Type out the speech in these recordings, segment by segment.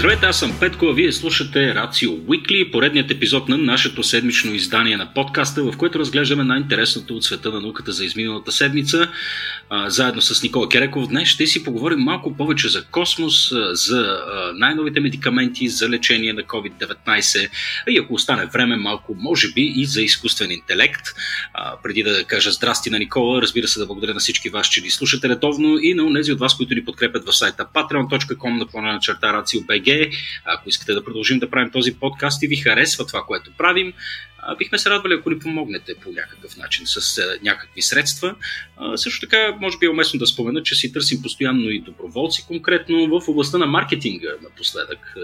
Здравейте, аз съм Петко, а вие слушате Рацио Уикли, поредният епизод на нашето седмично издание на подкаста, в което разглеждаме най-интересното от света на науката за изминалата седмица. Заедно с Никола Кереков днес ще си поговорим малко повече за космос, за най-новите медикаменти за лечение на COVID-19 и ако остане време малко, може би и за изкуствен интелект. Преди да кажа здрасти на Никола, разбира се да благодаря на всички вас, че ни слушате редовно и на тези от вас, които ни подкрепят в сайта patreon.com на на черта RACIO.BG ако искате да продължим да правим този подкаст и ви харесва това, което правим, бихме се радвали, ако ни помогнете по някакъв начин с някакви средства. Също така, може би е уместно да спомена, че си търсим постоянно и доброволци, конкретно в областта на маркетинга напоследък.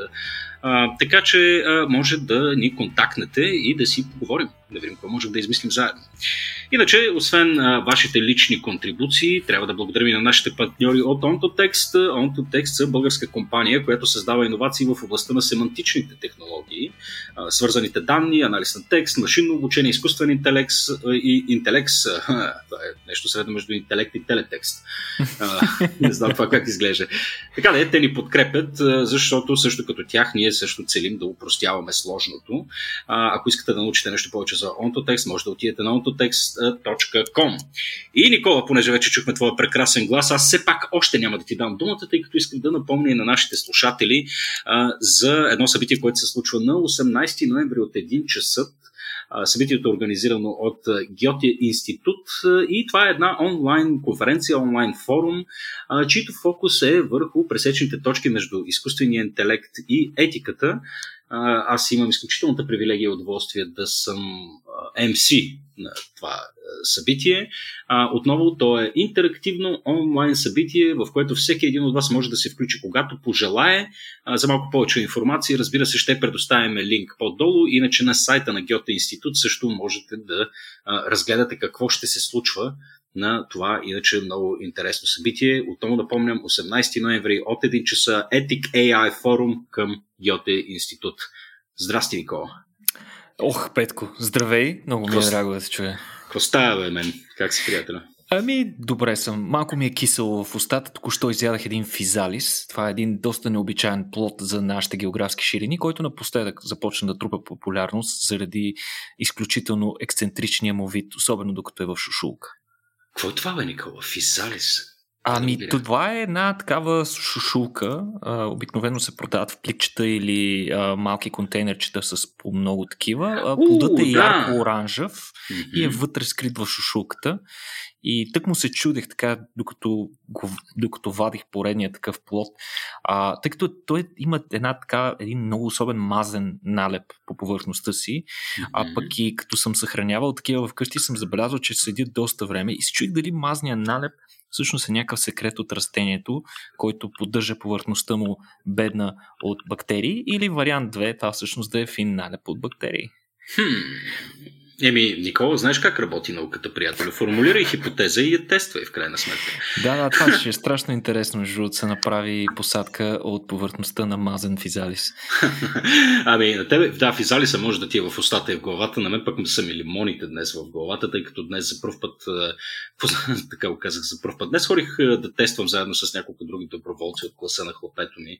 Така че може да ни контактнете и да си поговорим, да видим какво можем да измислим заедно. Иначе, освен а, вашите лични контрибуции, трябва да благодарим и на нашите партньори от OntoText. OntoText са българска компания, която създава иновации в областта на семантичните технологии, а, свързаните данни, анализ на текст, машинно обучение, изкуствен интелект и интелект. Това е нещо средно между интелект и телетекст. А, не знам това как изглежда. Така да е, те ни подкрепят, защото също като тях ние също целим да упростяваме сложното. А, ако искате да научите нещо повече за OntoText, може да отидете на OntoText podcast.com. И Никола, понеже вече чухме твоя прекрасен глас, аз все пак още няма да ти дам думата, тъй като искам да напомня и на нашите слушатели а, за едно събитие, което се случва на 18 ноември от 1 часа Събитието е организирано от Гьоте институт и това е една онлайн конференция, онлайн форум, чийто фокус е върху пресечните точки между изкуствения интелект и етиката. Аз имам изключителната привилегия и удоволствие да съм MC на това събитие. Отново то е интерактивно онлайн събитие, в което всеки един от вас може да се включи когато пожелае. За малко повече информация, разбира се, ще предоставяме линк по-долу. Иначе на сайта на Гьоте институт също можете да разгледате какво ще се случва на това иначе много интересно събитие. Отново да помням, 18 ноември от 1 часа Ethic AI форум към Гьоте институт. Здрасти, Никола! Ох, Петко, здравей! Много ми е драго да се чуя. Какво става, бе, мен? Как си, приятеля? Ами, добре съм. Малко ми е кисело в устата. Току-що изядах един физалис. Това е един доста необичайен плод за нашите географски ширини, който напоследък започна да трупа популярност заради изключително ексцентричния му вид, особено докато е в шушулка. Какво е това, бе, Никола? Физалис? Ами, това е една такава шушулка. Обикновено се продават в пликчета или а, малки контейнерчета с по много такива. А, плодът е да. ярко оранжев mm-hmm. и е вътре скрит в шушулката. И тък му се чудех така, докато, докато вадих поредния такъв плод. А, тъй като той има една така, един много особен мазен налеп по повърхността си, mm-hmm. а пък и като съм съхранявал такива вкъщи, съм забелязал, че седят доста време и се чуих дали мазния налеп всъщност е някакъв секрет от растението, който поддържа повърхността му бедна от бактерии, или вариант 2, това всъщност да е фин налеп от бактерии. Хм. Еми, Никола, знаеш как работи науката, приятел? Формулирай хипотеза и я тествай в крайна сметка. Да, да, това ще е страшно интересно, между да се направи посадка от повърхността на мазен физалис. ами, на тебе, да, физалиса може да ти е в устата и в главата, на мен пък са ми лимоните днес в главата, тъй като днес за първ път, така го казах за първ път, днес ходих да тествам заедно с няколко други доброволци от класа на хлапето ми,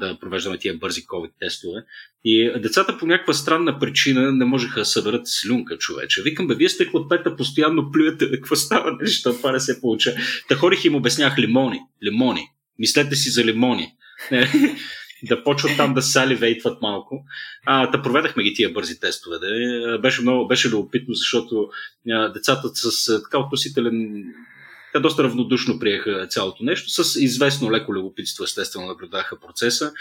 да провеждаме тия бързи COVID тестове. И децата по някаква странна причина не можеха да съберат слюнка, човече. Викам, бе, вие сте хлапета, постоянно плюете, какво става, нещо, това не се получа. Та хорих им обяснях лимони, лимони. Мислете си за лимони. да почват там да саливейтват малко. А, да проведахме ги тия бързи тестове. Да. Беше много, беше любопитно, защото а, децата с така относителен те доста равнодушно приеха цялото нещо, с известно леко любопитство, естествено, наблюдаха процеса,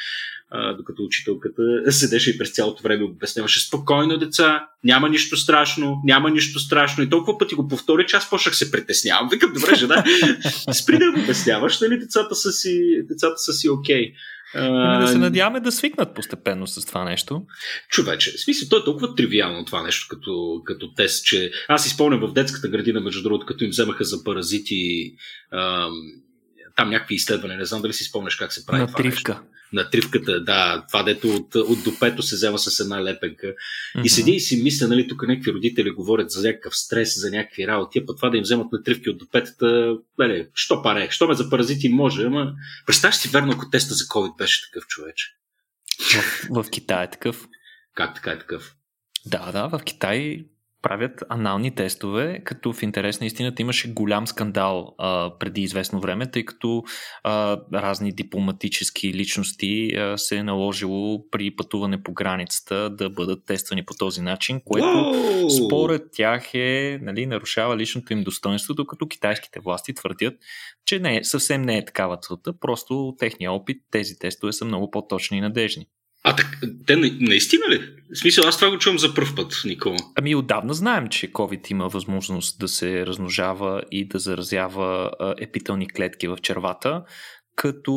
а, докато учителката седеше и през цялото време обясняваше спокойно деца, няма нищо страшно, няма нищо страшно. И толкова пъти го повтори, че аз почнах се притеснявам. Викам, добре, жена, спри да обясняваш, нали децата са си, децата са си окей. Okay. Ами да се надяваме да свикнат постепенно с това нещо. Човече, в смисъл, то е толкова тривиално това нещо като, като тест, че аз изпълням в детската градина, между другото, като им вземаха за паразити ам, там някакви изследвания, не знам дали си спомняш как се прави Натривка. това нещо. На тривката, да, това дето от, от допето се взема с една лепенка. Mm-hmm. И седи и си мисля, нали, тук някакви родители говорят за някакъв стрес, за някакви работи, а това да им вземат на тривки от допетата, нали, що паре, що ме за паразити може, ама представяш си верно, ако теста за COVID беше такъв човече. В, в Китай е такъв. Как така е такъв? Да, да, в Китай правят анални тестове, като в интерес на истината имаше голям скандал а, преди известно време, тъй като а, разни дипломатически личности а, се е наложило при пътуване по границата да бъдат тествани по този начин, което според тях е нали, нарушава личното им достоинство, докато китайските власти твърдят, че не, съвсем не е такава целта, просто техния опит, тези тестове са много по-точни и надежни. А так, те наистина ли? В смисъл, аз това го чувам за първ път, Никола. Ами отдавна знаем, че COVID има възможност да се размножава и да заразява епителни клетки в червата, като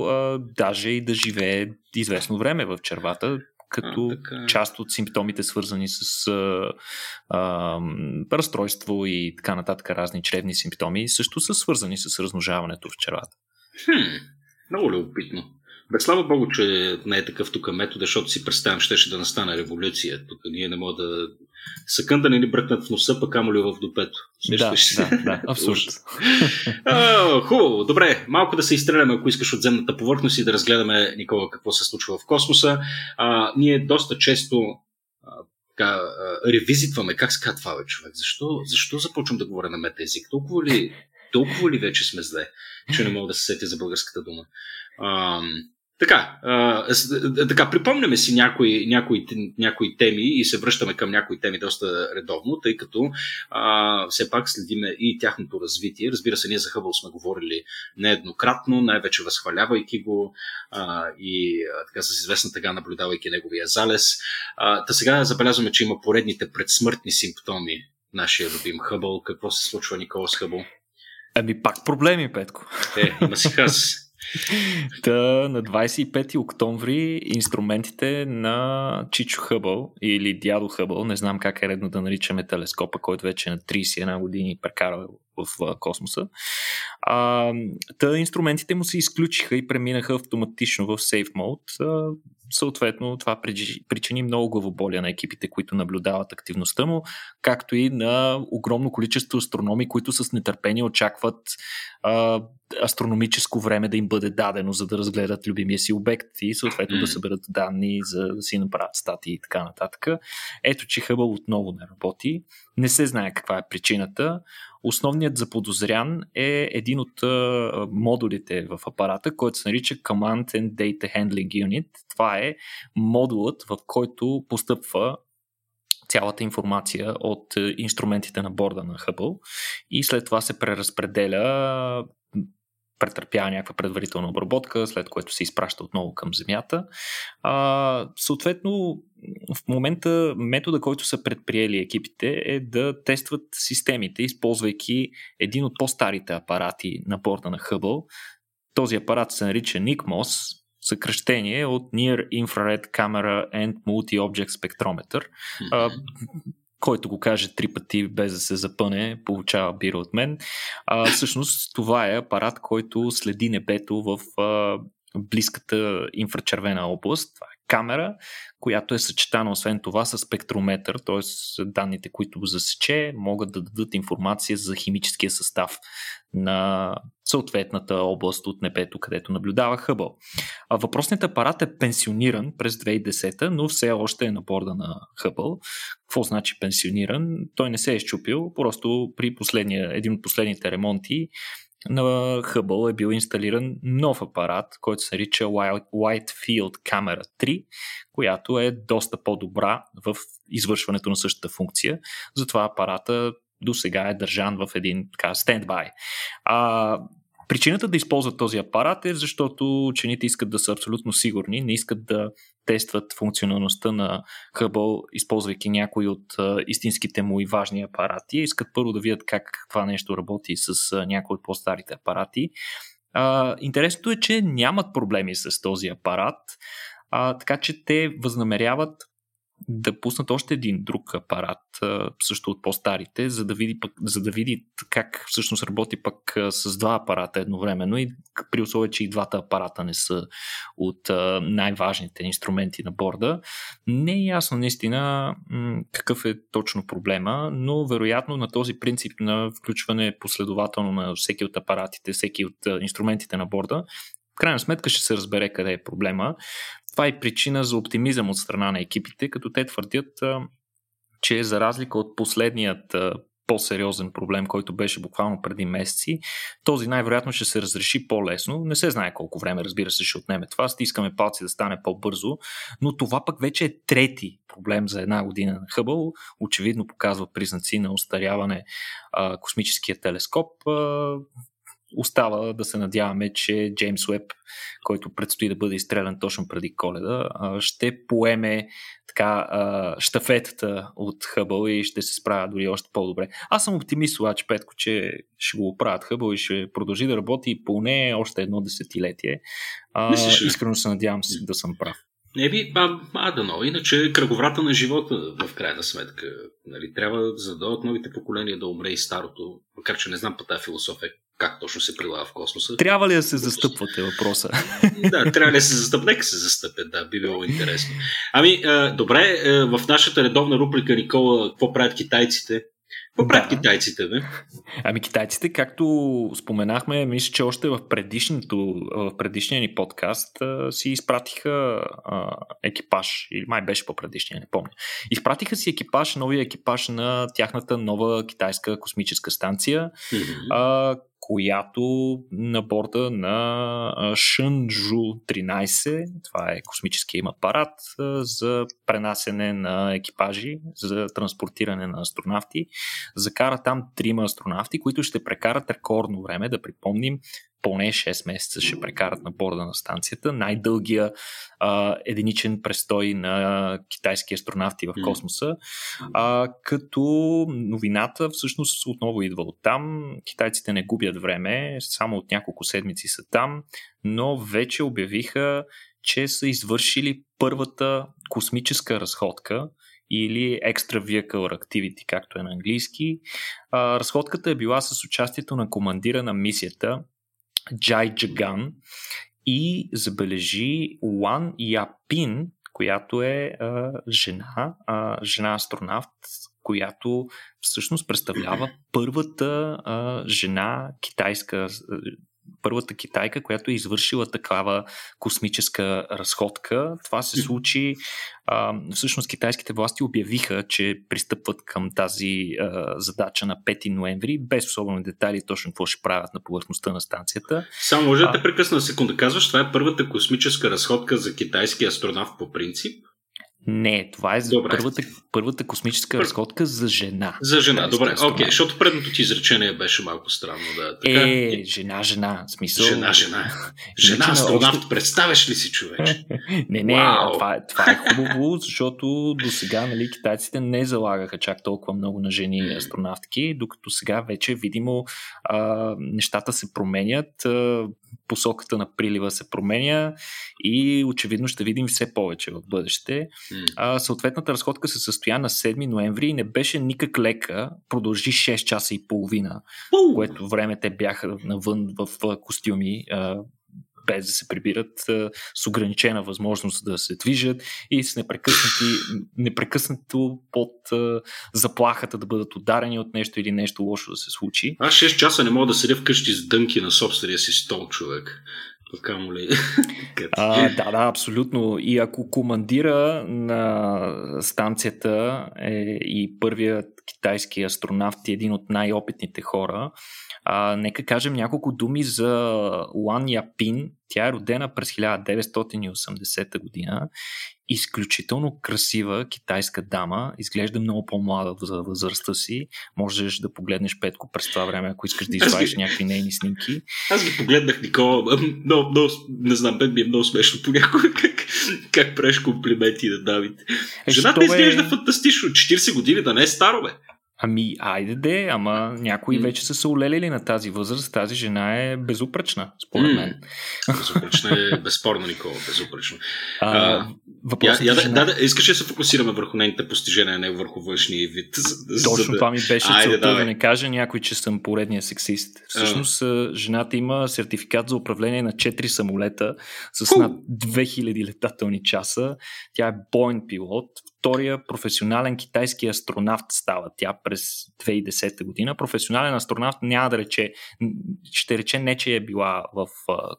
а, даже и да живее известно време в червата, като а, така. част от симптомите, свързани с а, а, разстройство и така нататък, разни чревни симптоми, също са свързани с размножаването в червата. Хм, много любопитно. Бе, слава Богу, че не е такъв тук метод, защото си представям, щеше да настане революция. Тук ние не мога да съкън да не ни бръкнат в носа, пък камо ли в допето. Да, да, да, абсолютно. хубаво, добре, малко да се изстреляме, ако искаш от земната повърхност и да разгледаме, Никола, какво се случва в космоса. А, ние доста често така, ревизитваме. Как се казва това, бе, човек? Защо, защо започвам да говоря на мета език? Толкова ли, толкова ли вече сме зле, че не мога да се сетя за българската дума? А, така, а, така, припомняме си някои, някои, някои теми и се връщаме към някои теми доста редовно, тъй като а, все пак следиме и тяхното развитие. Разбира се, ние за Хъбъл сме говорили нееднократно, най-вече възхвалявайки го а, и а, така с известна тъга наблюдавайки неговия залез. А, та сега забелязваме, че има поредните предсмъртни симптоми нашия любим Хъбъл. Какво се случва, Никола с Хъбъл? Ами пак проблеми, Петко. Е, има си хаз. Та, на 25 октомври инструментите на Чичо Хъбъл или Дядо Хъбъл, не знам как е редно да наричаме телескопа, който вече е на 31 години прекара в космоса. А, та инструментите му се изключиха и преминаха автоматично в Safe Mode. Съответно, това причини много главоболия на екипите, които наблюдават активността му, както и на огромно количество астрономи, които с нетърпение очакват а, астрономическо време да им бъде дадено, за да разгледат любимия си обект и съответно да съберат данни, за да си направят статии и така нататък. Ето, че Хъбъл отново не работи. Не се знае каква е причината. Основният заподозрян е един от модулите в апарата, който се нарича Command and Data Handling Unit. Това е модулът, в който постъпва цялата информация от инструментите на борда на Hubble и след това се преразпределя претърпява някаква предварителна обработка, след което се изпраща отново към Земята. А, съответно, в момента метода, който са предприели екипите е да тестват системите, използвайки един от по-старите апарати на борда на Hubble. Този апарат се нарича NICMOS, съкръщение от Near Infrared Camera and Multi-Object Spectrometer. Който го каже три пъти без да се запъне, получава бира от мен. А, всъщност това е апарат, който следи небето в а, близката инфрачервена област. Това е камера, която е съчетана освен това с спектрометър, т.е. данните, които засече, могат да дадат информация за химическия състав на съответната област от небето, където наблюдава Хъбъл. А въпросният апарат е пенсиониран през 2010, но все още е на борда на Хъбъл. Какво значи пенсиониран? Той не се е изчупил, просто при последния, един от последните ремонти на Hubble е бил инсталиран нов апарат, който се нарича White Field Camera 3, която е доста по-добра в извършването на същата функция. Затова апарата до сега е държан в един така стендбай. А, Причината да използват този апарат е защото учените искат да са абсолютно сигурни, не искат да тестват функционалността на Hubble, използвайки някои от истинските му и важни апарати. Искат първо да видят как това нещо работи с някои от по-старите апарати. Интересното е, че нямат проблеми с този апарат, така че те възнамеряват да пуснат още един друг апарат, също от по-старите, за да види, за да види как всъщност работи пък с два апарата едновременно и при условие, че и двата апарата не са от най-важните инструменти на борда. Не е ясно наистина какъв е точно проблема, но вероятно на този принцип на включване последователно на всеки от апаратите, всеки от инструментите на борда, в крайна сметка ще се разбере къде е проблема. Това е причина за оптимизъм от страна на екипите, като те твърдят, че за разлика от последният по-сериозен проблем, който беше буквално преди месеци, този най-вероятно ще се разреши по-лесно. Не се знае колко време, разбира се, ще отнеме това. Стискаме палци да стане по-бързо, но това пък вече е трети проблем за една година на Хъбъл. Очевидно показва признаци на устаряване а, космическия телескоп. А, остава да се надяваме, че Джеймс Уеб, който предстои да бъде изстрелян точно преди коледа, ще поеме така штафетата от Хъбъл и ще се справя дори още по-добре. Аз съм оптимист обаче, Петко, че ще го оправят Хъбъл и ще продължи да работи поне още едно десетилетие. искрено се надявам да съм прав. Не би, а, а да но, иначе кръговрата на живота в крайна сметка. Нали, трябва за да дойдат новите поколения да умре и старото, макар че не знам по тази философия как точно се прилага в космоса. Трябва ли да се застъпвате въпроса? да, трябва ли да се застъпят? Нека се застъпят, да, би било интересно. Ами, добре, в нашата редовна рубрика, Никола, какво правят китайците? Какво правят да. китайците, бе? Ами китайците, както споменахме, мисля, че още в, в предишния ни подкаст а, си изпратиха а, екипаж, или май беше по-предишния, не помня. Изпратиха си екипаж, новия екипаж на тяхната нова китайска космическа станция, mm-hmm. а, която на борда на Шънджу 13, това е космически им апарат за пренасене на екипажи, за транспортиране на астронавти, закара там трима астронавти, които ще прекарат рекордно време, да припомним, поне 6 месеца ще прекарат на борда на станцията. Най-дългия а, единичен престой на китайски астронавти в космоса. А, като новината всъщност отново идва от там. Китайците не губят време, само от няколко седмици са там, но вече обявиха, че са извършили първата космическа разходка или Extra Vehicle Activity, както е на английски. А, разходката е била с участието на командира на мисията Джай Джаган и забележи Уан Япин, която е а, жена, а, жена астронавт, която всъщност представлява първата а, жена китайска първата китайка, която е извършила такава космическа разходка. Това се случи. А, всъщност китайските власти обявиха, че пристъпват към тази а, задача на 5 ноември, без особено детайли точно какво ще правят на повърхността на станцията. Само може да те прекъсна секунда. Казваш, това е първата космическа разходка за китайски астронавт по принцип? Не, това е за първата, първата космическа Пър... разходка за жена. За жена, добре, окей, okay, защото предното ти изречение беше малко странно. Да. Така... Е, жена, жена, смисъл. Жена, жена. Жена, астронавт, още... представяш ли си човек? не, не, това, това е хубаво, защото до сега нали, китайците не залагаха чак толкова много на жени астронавтки, докато сега вече видимо а, нещата се променят. А, посоката на прилива се променя и очевидно ще видим все повече в бъдеще. Mm. А, съответната разходка се състоя на 7 ноември и не беше никак лека. Продължи 6 часа и половина, uh. което време те бяха навън в, костюми, а, без да се прибират, с ограничена възможност да се движат и с непрекъснати, непрекъснато под заплахата да бъдат ударени от нещо или нещо лошо да се случи. Аз 6 часа не мога да седя вкъщи с дънки на собствения си стол, човек. Камо ли? а, да, да, абсолютно. И ако командира на станцията е и първият китайски астронавт и един от най-опитните хора, а, нека кажем няколко думи за Лан Япин. Тя е родена през 1980 година. Изключително красива китайска дама. Изглежда много по-млада за възрастта си. Можеш да погледнеш Петко през това време, ако искаш да извадиш ги... някакви нейни снимки. Аз ги погледнах, Никола. Много, много, не знам, бе ми е много смешно понякога как, как правиш комплименти на Давид. Е, Жената изглежда е... фантастично. 40 години да не е старо, бе. Ами, айде де, ама някои вече са се олелили на тази възраст. Тази жена е безупречна, според мен. Безупречна е безспорно, Никола, безупречна. А, въпросът я, я, жена... да, да, искаш да се фокусираме върху нейните постижения, не върху външния вид. Точно да... това ми беше целта да не каже някой, че съм поредния сексист. Всъщност, а. жената има сертификат за управление на 4 самолета с над 2000 летателни часа. Тя е бойн пилот, втория професионален китайски астронавт става тя през 2010 година. Професионален астронавт няма да рече, ще рече не, че е била в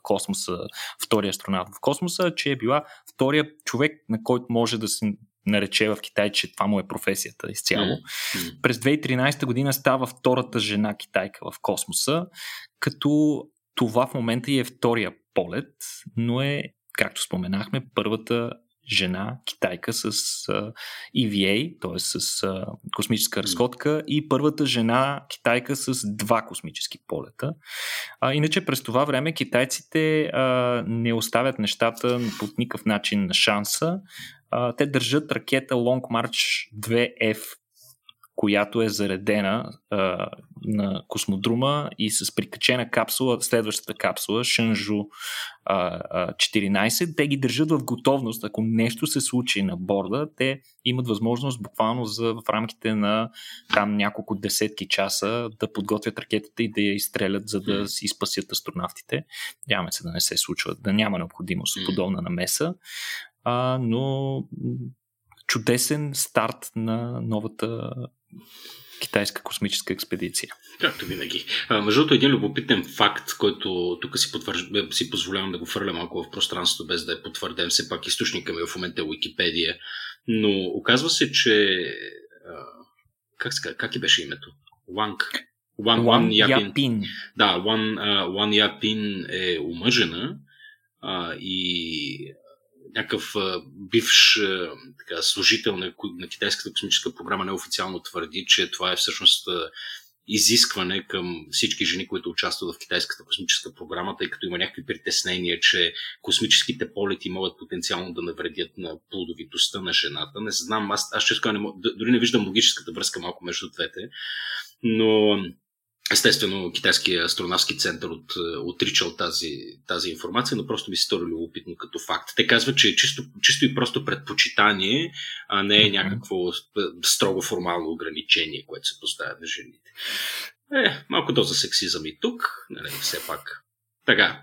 космоса, втория астронавт в космоса, че е била втория човек, на който може да се нарече в Китай, че това му е професията изцяло. Mm-hmm. През 2013 година става втората жена китайка в космоса, като това в момента и е втория полет, но е, както споменахме, първата жена, китайка с EVA, т.е. с космическа разходка и първата жена, китайка с два космически полета. А, иначе през това време китайците не оставят нещата под никакъв начин на шанса. Те държат ракета Long March 2F която е заредена а, на космодрума и с прикачена капсула, следващата капсула, Шънжу а, а, 14, те ги държат в готовност. Ако нещо се случи на борда, те имат възможност буквално за, в рамките на там няколко десетки часа да подготвят ракетата и да я изстрелят, за да си спасят астронавтите. Нямаме се да не се случва, да няма необходимост от подобна намеса. А, но чудесен старт на новата китайска космическа експедиция. Както винаги. Между другото, един любопитен факт, който тук си, потвърж... си позволявам да го фърля малко в пространството, без да е потвърден, все пак източника ми в момента е Уикипедия. Но оказва се, че. Как, ска, как и беше името? Ванг. Ван, Ван Япин. Да, Ван Япин е омъжена и някакъв бивш така, служител на, на китайската космическа програма неофициално твърди, че това е всъщност изискване към всички жени, които участват в китайската космическа програма, тъй като има някакви притеснения, че космическите полети могат потенциално да навредят на плодовитостта на жената. Не знам, аз, аз често не, дори не виждам логическата връзка малко между двете, но Естествено, китайския астронавски център от, е, отричал тази, тази информация, но просто ми се стори любопитно като факт. Те казват, че е чисто, чисто и просто предпочитание, а не е някакво строго формално ограничение, което се поставя на жените. Е, малко доза сексизъм и тук, нали, все пак. Така,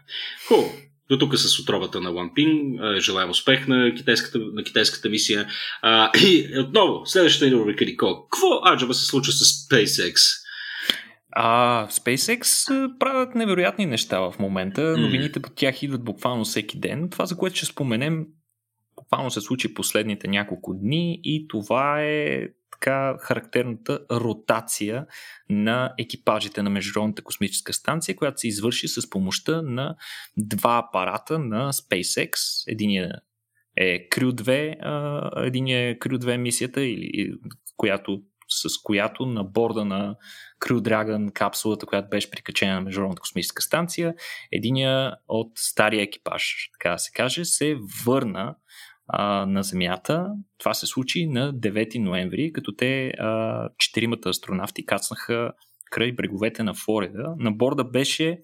хубаво. До тук с отровата на Лампин. Желаем успех на китайската, на китайската мисия. А, и отново, следващата ни рубрика Никол. Какво аджаба се случва с SpaceX? А SpaceX правят невероятни неща в момента. Новините по тях идват буквално всеки ден. Това, за което ще споменем, буквално се случи последните няколко дни и това е така характерната ротация на екипажите на Международната космическа станция, която се извърши с помощта на два апарата на SpaceX. Единия е Crew 2, единия е Crew 2 мисията, или, която, с която на борда на Crew Dragon капсулата, която беше прикачена на Международната космическа станция, единия от стария екипаж, така да се каже, се върна а, на Земята. Това се случи на 9 ноември, като те а, четиримата астронавти кацнаха край бреговете на Флорида. На борда беше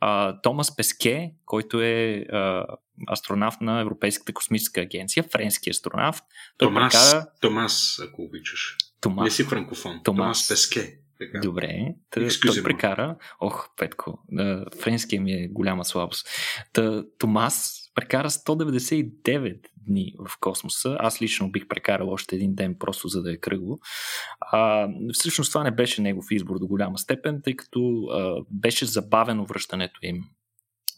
а, Томас Песке, който е а, астронавт на Европейската космическа агенция, френски астронавт. Той Томас, прекара... Томас, ако обичаш. Томас. Не си франкофон. Томас, Песке. Така. Добре. Та, той прекара. Ох, Петко, френския ми е голяма слабост. Та, Томас прекара 199 дни в космоса. Аз лично бих прекарал още един ден, просто за да е кръгло. А, всъщност това не беше негов избор до голяма степен, тъй като а, беше забавено връщането им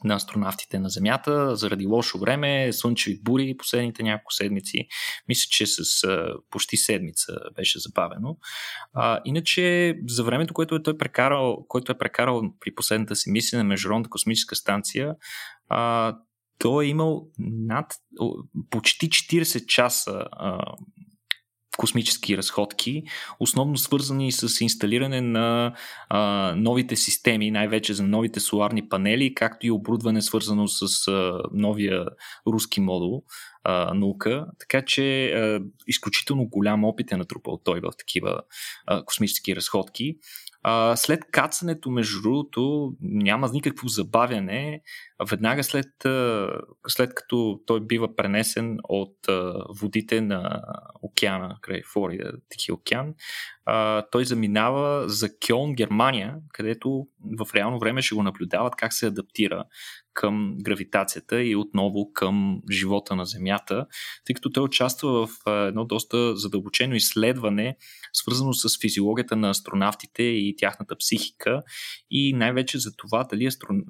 на астронавтите на Земята заради лошо време, слънчеви бури последните няколко седмици. Мисля, че с а, почти седмица беше забавено. А, иначе, за времето, което е той прекарал, което е прекарал при последната си мисия на Международната космическа станция, а, той е имал над почти 40 часа а, космически разходки, основно свързани с инсталиране на а, новите системи, най-вече за новите соларни панели, както и оборудване свързано с а, новия руски модул а, наука. Така че а, изключително голям опит е натрупал той в такива а, космически разходки. След кацането, между другото, няма никакво забавяне. Веднага след, след като той бива пренесен от водите на океана, край Флорида, Тихи океан, той заминава за Кьон, Германия, където в реално време ще го наблюдават как се адаптира към гравитацията и отново към живота на Земята, тъй като той участва в едно доста задълбочено изследване, свързано с физиологията на астронавтите и тяхната психика и най-вече за това дали, астрон...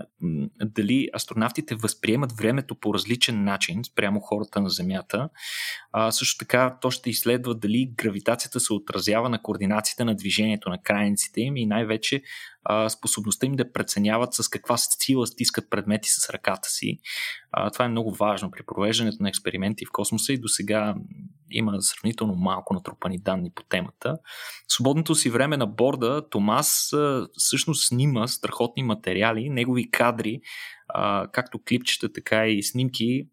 дали астронавтите възприемат времето по различен начин спрямо хората на Земята. А, също така то ще изследва дали гравитацията се отразява на координацията на движението на крайниците им и най-вече а, способността им да преценяват с каква сила стискат предмети с ръката си. А, това е много важно при провеждането на експерименти в космоса и до сега има сравнително малко натрупани данни по темата. В свободното си време на борда Томас а, всъщност снима страхотни материали, негови кадри, а, както клипчета, така и снимки,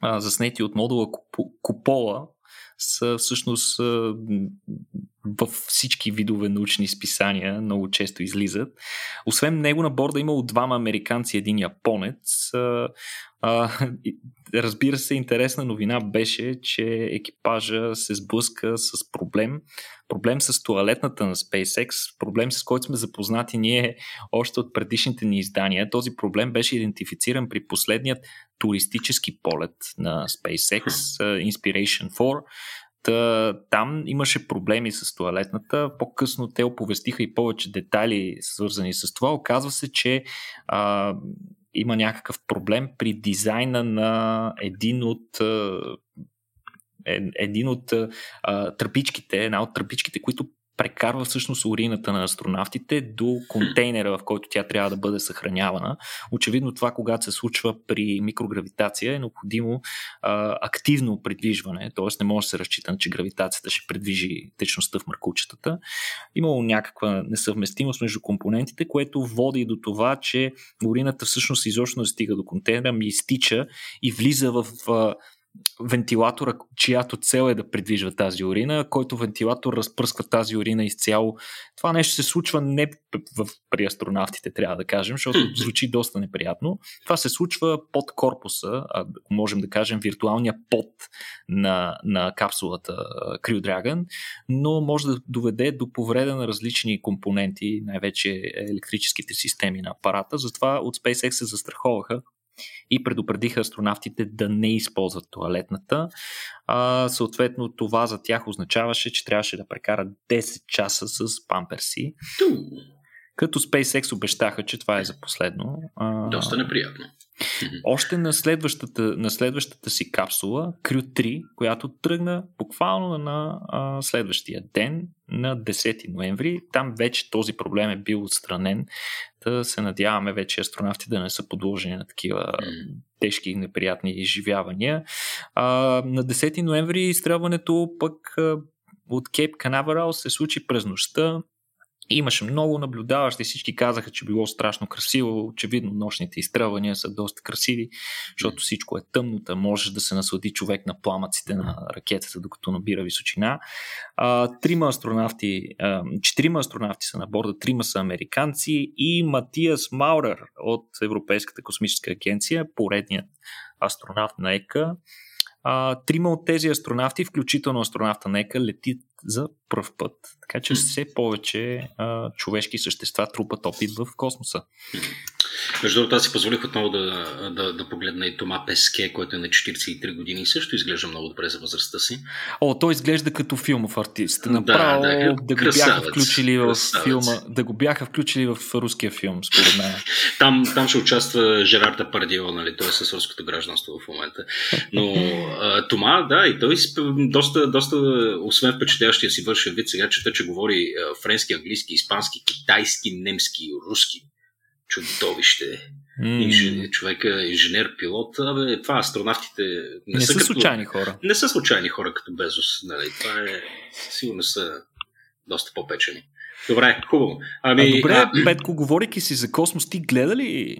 а, заснети от модула Купола, са всъщност във всички видове научни списания много често излизат. Освен него на борда имало двама американци и един японец. А, разбира се, интересна новина беше, че екипажа се сблъска с проблем. Проблем с туалетната на SpaceX, проблем с който сме запознати ние още от предишните ни издания. Този проблем беше идентифициран при последният туристически полет на SpaceX, Inspiration 4. Та, там имаше проблеми с туалетната. По-късно те оповестиха и повече детайли, свързани с това. Оказва се, че а, има някакъв проблем при дизайна на един от един от а, тръпичките, една от тръпичките, които прекарва всъщност урината на астронавтите до контейнера, в който тя трябва да бъде съхранявана. Очевидно това, когато се случва при микрогравитация, е необходимо а, активно придвижване, т.е. не може да се разчита, че гравитацията ще придвижи течността в мъркучетата. Имало някаква несъвместимост между компонентите, което води до това, че урината всъщност изобщо не стига до контейнера, ми изтича и влиза в а, вентилатора, чиято цел е да придвижва тази урина, който вентилатор разпръсква тази урина изцяло. Това нещо се случва не в, при астронавтите, трябва да кажем, защото звучи доста неприятно. Това се случва под корпуса, а можем да кажем виртуалния под на, на капсулата Crew Dragon, но може да доведе до повреда на различни компоненти, най-вече електрическите системи на апарата. Затова от SpaceX се застраховаха и предупредиха астронавтите да не използват туалетната. А, съответно, това за тях означаваше, че трябваше да прекарат 10 часа с памперси. Като SpaceX обещаха, че това е за последно. А, Доста неприятно. Още на следващата, на следващата си капсула, Crew 3, която тръгна буквално на а, следващия ден, на 10 ноември. Там вече този проблем е бил отстранен. Да се надяваме вече астронавти да не са подложени на такива тежки и неприятни изживявания. А, на 10 ноември изстрелването пък от Кейп Канаверал се случи през нощта. Имаше много наблюдаващи, всички казаха, че било страшно красиво. Очевидно, нощните изстрелвания са доста красиви, защото всичко е тъмно, да можеш да се наслади човек на пламъците на ракетата, докато набира височина. А, трима астронавти, а, четирима астронавти са на борда, трима са американци и Матиас Маурер от Европейската космическа агенция, поредният астронавт на ЕКА. А, трима от тези астронавти, включително астронавта Нека, летит за пръв път. Така че все повече а, човешки същества трупат опит в космоса. Между другото, аз си позволих отново да, да, да погледна и Тома Песке, който е на 43 години и също изглежда много добре за възрастта си. О, той изглежда като филмов артист. Направо да, да, да го бяха включили в красавец. филма, да го бяха включили в руския филм, според мен. там, там ще участва Жерарда Пардио, нали? Той е с руското гражданство в момента. Но Тома, да, и той доста, доста освен впечатляващия си вършен вид, сега чета, че говори френски, английски, испански, китайски, немски, руски чудовище. Инженер, човека, инженер, пилот, абе, това астронавтите не, не са, са като, случайни хора. Не са случайни хора като Безос. Нали? Това е, сигурно са доста по-печени. Добре, хубаво. Ами, а, добре, а... Петко, говорейки си за космос, ти гледа ли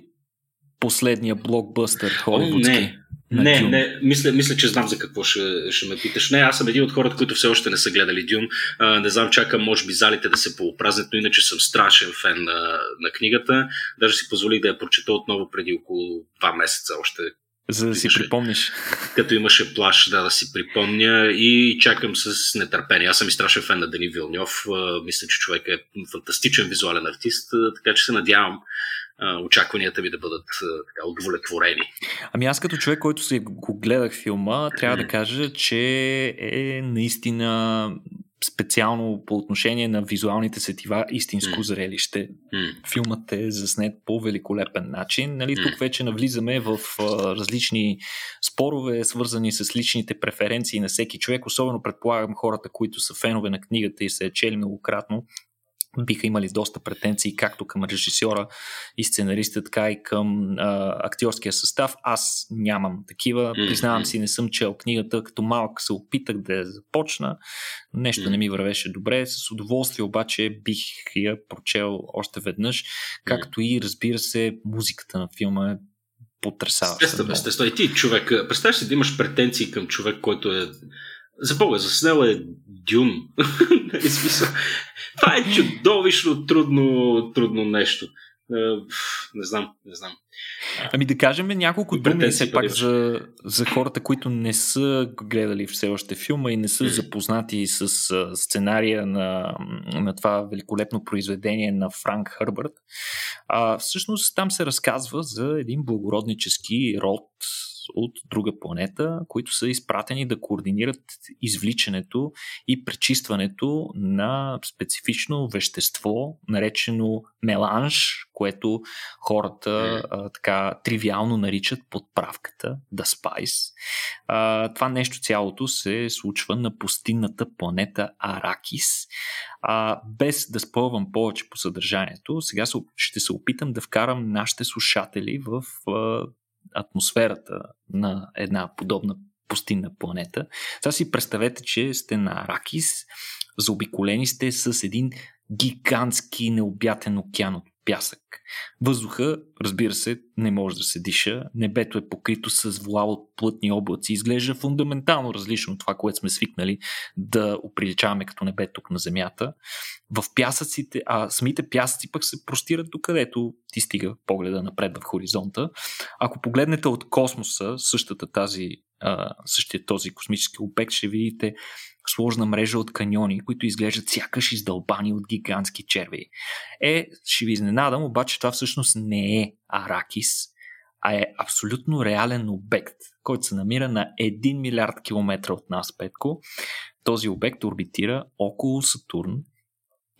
последния блокбъстър холивудски? Не, не, не, мисля, мисля, че знам за какво ще, ще ме питаш. Не, аз съм един от хората, които все още не са гледали Дюн. А, не знам, чакам, може би, залите да се полупразнят, но иначе съм страшен фен на, на книгата. Даже си позволих да я прочета отново преди около два месеца още. За да си имаше, припомниш. Като имаше плаш, да, да си припомня и чакам с нетърпение. Аз съм и страшен фен на Дани Вилньов. Мисля, че човек е фантастичен визуален артист, така че се надявам очакванията ви да бъдат така, удовлетворени. Ами аз като човек, който си го гледах филма, трябва да кажа, че е наистина специално по отношение на визуалните сетива истинско mm. зрелище. Mm. Филмът е заснет по великолепен начин. Нали. Тук вече навлизаме в а, различни спорове, свързани с личните преференции на всеки човек. Особено предполагам хората, които са фенове на книгата и се е чели многократно биха имали доста претенции както към режисьора и сценариста, така и към а, актьорския състав. Аз нямам такива. Признавам си, не съм чел книгата. Като малък се опитах да я започна. Нещо не ми вървеше добре. С удоволствие обаче бих я прочел още веднъж. Както и, разбира се, музиката на филма е потрясаваща. Естествено, естествено. И ти човек, представяш си да имаш претенции към човек, който е за Бога, заснел е Дюн. Нали, това е чудовищно трудно, трудно нещо. Е, не знам, не знам. Ами да кажем няколко думи все пак за, за хората, които не са гледали все още филма и не са запознати с сценария на, на това великолепно произведение на Франк Хърбърт. А, всъщност там се разказва за един благороднически род от друга планета, които са изпратени да координират извличането и пречистването на специфично вещество, наречено меланж, което хората а, така тривиално наричат подправката The Spice. А, това нещо цялото се случва на пустинната планета Аракис. А, без да спълвам повече по съдържанието, сега ще се опитам да вкарам нашите слушатели в а, атмосферата на една подобна пустинна планета. Сега си представете, че сте на Аракис, заобиколени сте с един гигантски необятен океан от пясък. Въздуха, разбира се, не може да се диша. Небето е покрито с вола от плътни облаци. Изглежда фундаментално различно от това, което сме свикнали да оприличаваме като небе тук на Земята. В пясъците, а самите пясъци пък се простират до където ти стига погледа напред в хоризонта. Ако погледнете от космоса, същата тази, същия този космически обект, ще видите сложна мрежа от каньони, които изглеждат сякаш издълбани от гигантски черви. Е, ще ви изненадам, обаче това всъщност не е Аракис, а е абсолютно реален обект, който се намира на 1 милиард километра от нас, Петко. Този обект орбитира около Сатурн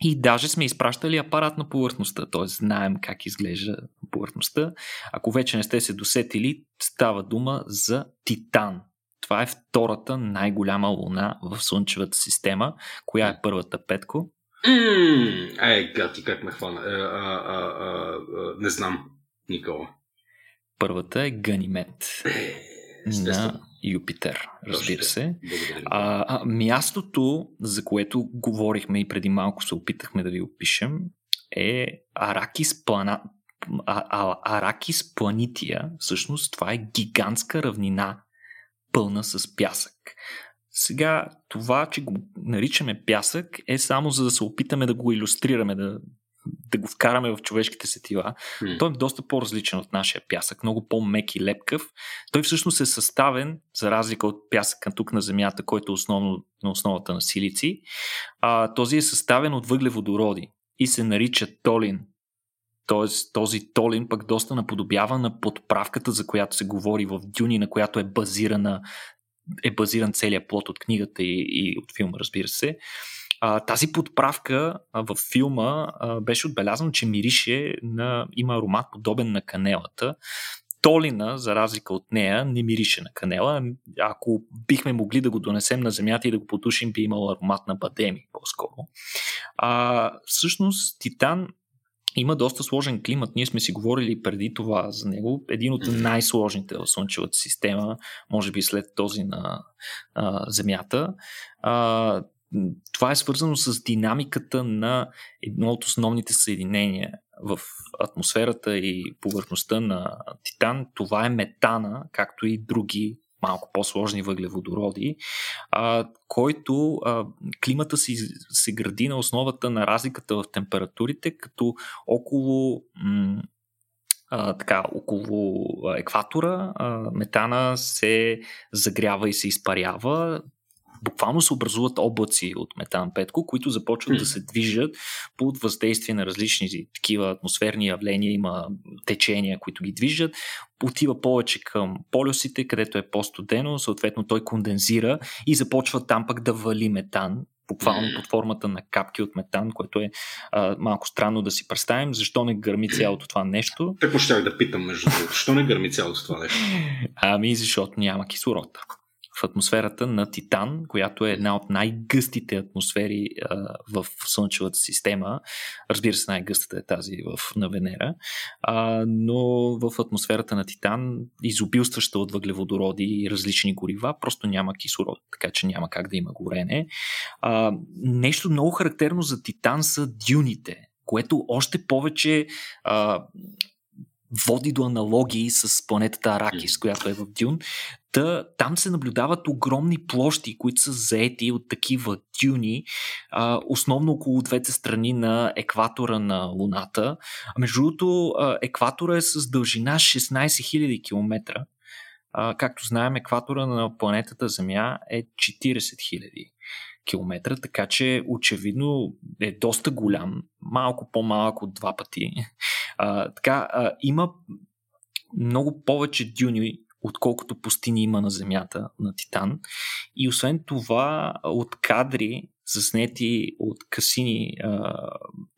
и даже сме изпращали апарат на повърхността, т.е. знаем как изглежда повърхността. Ако вече не сте се досетили, става дума за Титан, това е втората най-голяма луна в Слънчевата система. Коя е първата, Петко? Mm, ай, гати, как ме хвана. А, а, а, а, не знам, Никола. Първата е Ганимед. Е, на Юпитер, разбира се. А, а, мястото, за което говорихме и преди малко се опитахме да ви опишем, е Аракис плана... А, а, Аракис планития. Всъщност това е гигантска равнина пълна с пясък. Сега това, че го наричаме пясък, е само за да се опитаме да го иллюстрираме, да, да го вкараме в човешките сетива. Mm. Той е доста по-различен от нашия пясък, много по-мек и лепкав. Той всъщност е съставен, за разлика от пясъка тук на Земята, който е основно на основата на силици. А, този е съставен от въглеводороди и се нарича толин. Тоест, този Толин пък доста наподобява на подправката, за която се говори в Дюни, на която е базирана е базиран целият плод от книгата и, и от филма, разбира се. А, тази подправка а, във филма а, беше отбелязано, че мирише на, има аромат подобен на канелата. Толина, за разлика от нея, не мирише на канела. Ако бихме могли да го донесем на земята и да го потушим, би имал аромат на бадеми по-скоро. А, всъщност, Титан има доста сложен климат. Ние сме си говорили преди това за него. Един от най-сложните в Слънчевата система, може би след този на а, Земята. А, това е свързано с динамиката на едно от основните съединения в атмосферата и повърхността на Титан. Това е метана, както и други малко по-сложни въглеводороди, а, който а, климата си се гради на основата на разликата в температурите, като около м- а, така, около екватора а, метана се загрява и се изпарява буквално се образуват облаци от метан петко, които започват да се движат под въздействие на различни такива атмосферни явления, има течения, които ги движат, отива повече към полюсите, където е по-студено, съответно той кондензира и започва там пък да вали метан, буквално под формата на капки от метан, което е а, малко странно да си представим. Защо не гърми цялото това нещо? Какво щях да питам, между другото? Защо не гърми цялото това нещо? Ами, защото няма кислород в атмосферата на Титан, която е една от най-гъстите атмосфери а, в Слънчевата система. Разбира се, най-гъстата е тази в, на Венера, а, но в атмосферата на Титан, изобилстваща от въглеводороди и различни горива, просто няма кислород, така че няма как да има горене. А, нещо много характерно за Титан са дюните, което още повече а, води до аналогии с планетата Аракис, която е в Дюн. Та, там се наблюдават огромни площи, които са заети от такива дюни, а, основно около двете страни на екватора на Луната. А между другото, екватора е с дължина 16 000 км. А, както знаем, екватора на планетата Земя е 40 000 км, така че очевидно е доста голям, малко по-малък от два пъти. А, така, а, има много повече дюни, отколкото пустини има на Земята, на Титан. И освен това, от кадри, заснети от Касини а,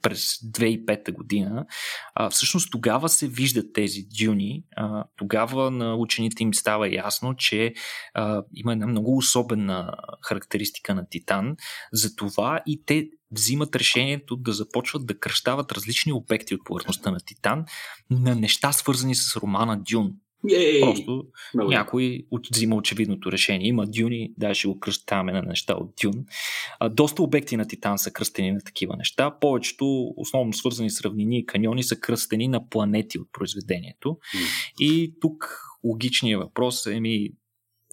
през 2005 година, а, всъщност тогава се виждат тези дюни. А, тогава на учените им става ясно, че а, има една много особена характеристика на Титан. Затова и те взимат решението да започват да кръщават различни обекти от повърхността на Титан на неща свързани с романа Дюн. Ей, Просто много някой взима очевидното решение. Има дюни, да, ще го кръщаваме на неща от дюн. А, доста обекти на Титан са кръстени на такива неща. Повечето, основно свързани с равнини и каньони, са кръстени на планети от произведението. Mm. И тук логичният въпрос е ми